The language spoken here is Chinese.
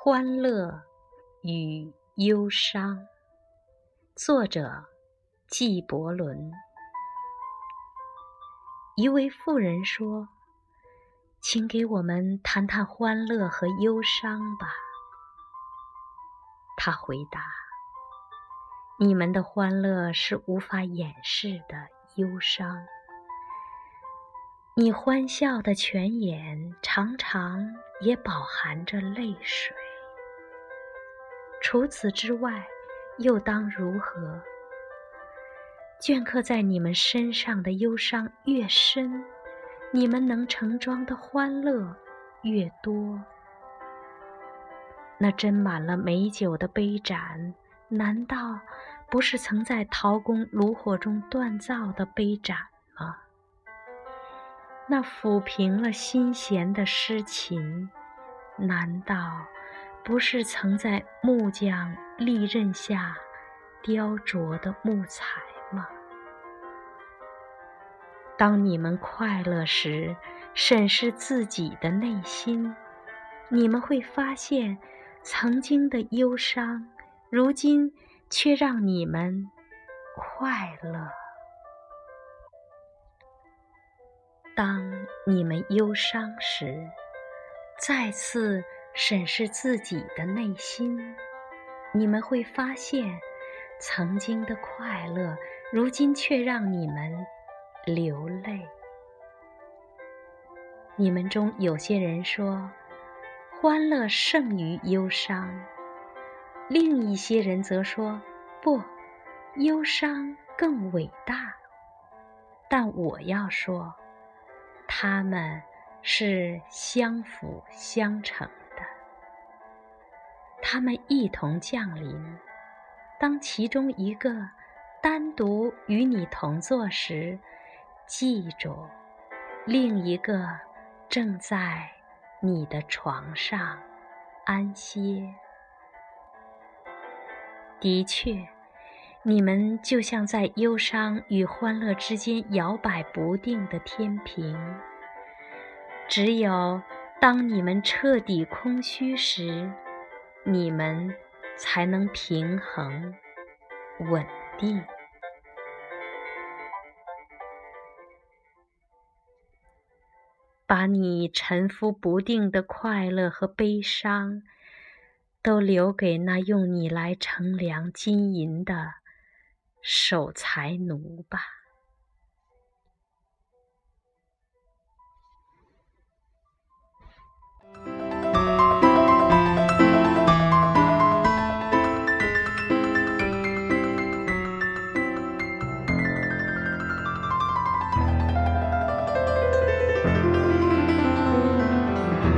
欢乐与忧伤，作者纪伯伦。一位妇人说：“请给我们谈谈欢乐和忧伤吧。”他回答：“你们的欢乐是无法掩饰的忧伤。”你欢笑的泉眼，常常也饱含着泪水。除此之外，又当如何？镌刻在你们身上的忧伤越深，你们能盛装的欢乐越多。那斟满了美酒的杯盏，难道不是曾在陶工炉火中锻造的杯盏吗？那抚平了心弦的诗琴，难道不是曾在木匠利刃下雕琢的木材吗？当你们快乐时，审视自己的内心，你们会发现，曾经的忧伤，如今却让你们快乐。当你们忧伤时，再次审视自己的内心，你们会发现，曾经的快乐，如今却让你们流泪。你们中有些人说，欢乐胜于忧伤；另一些人则说，不，忧伤更伟大。但我要说。他们是相辅相成，他们一同降临。当其中一个单独与你同坐时，记住，另一个正在你的床上安歇。的确。你们就像在忧伤与欢乐之间摇摆不定的天平，只有当你们彻底空虚时，你们才能平衡、稳定。把你沉浮不定的快乐和悲伤，都留给那用你来称量金银的。守财奴吧。